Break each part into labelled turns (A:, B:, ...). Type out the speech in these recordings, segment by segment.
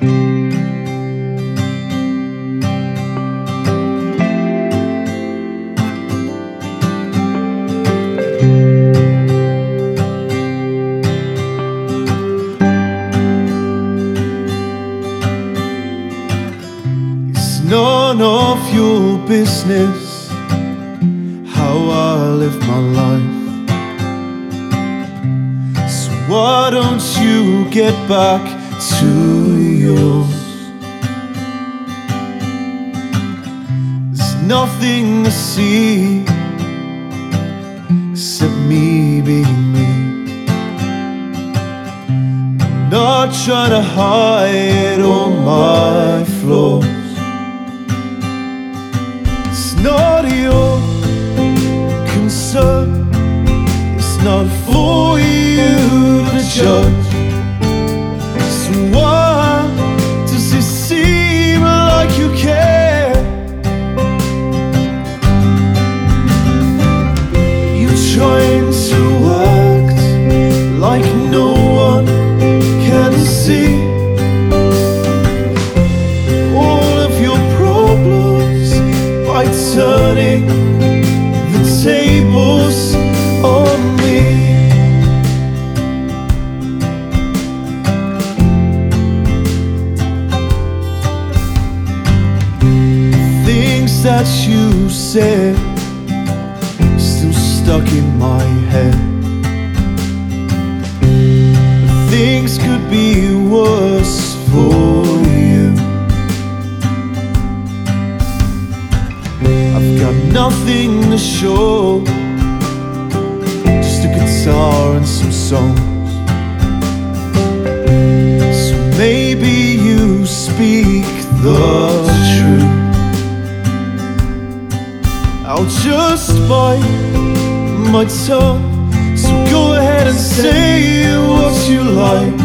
A: It's none of your business how I live my life. So why don't you get back to yours? There's nothing to see except me being me. I'm Not trying to hide all my flaws. It's not your concern. It's not for you to judge. Like no one can see all of your problems by turning the tables on me. Things that you said still stuck in my head. Be worse for you. I've got nothing to show, just a guitar and some songs. So maybe you speak the truth. I'll just bite my tongue. So go ahead and say what you like.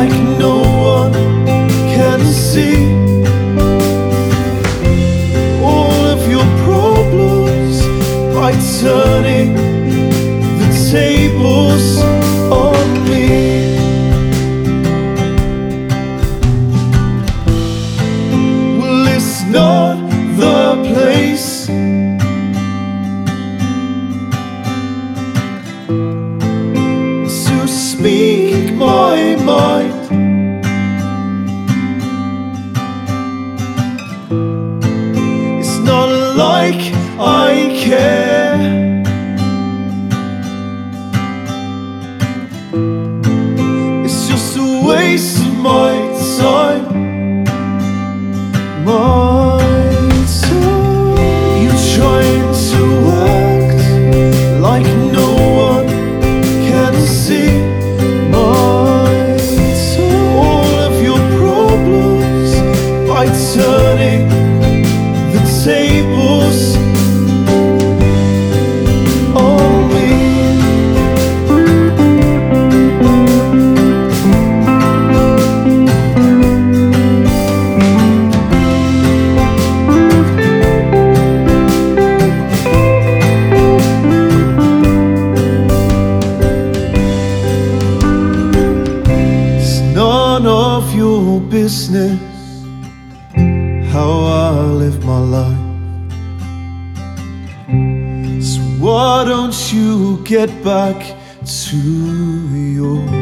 A: Like no one can see. All of your problems by turning my turning the tables on me. It's none of your business how I live my life. So why don't you get back to yours?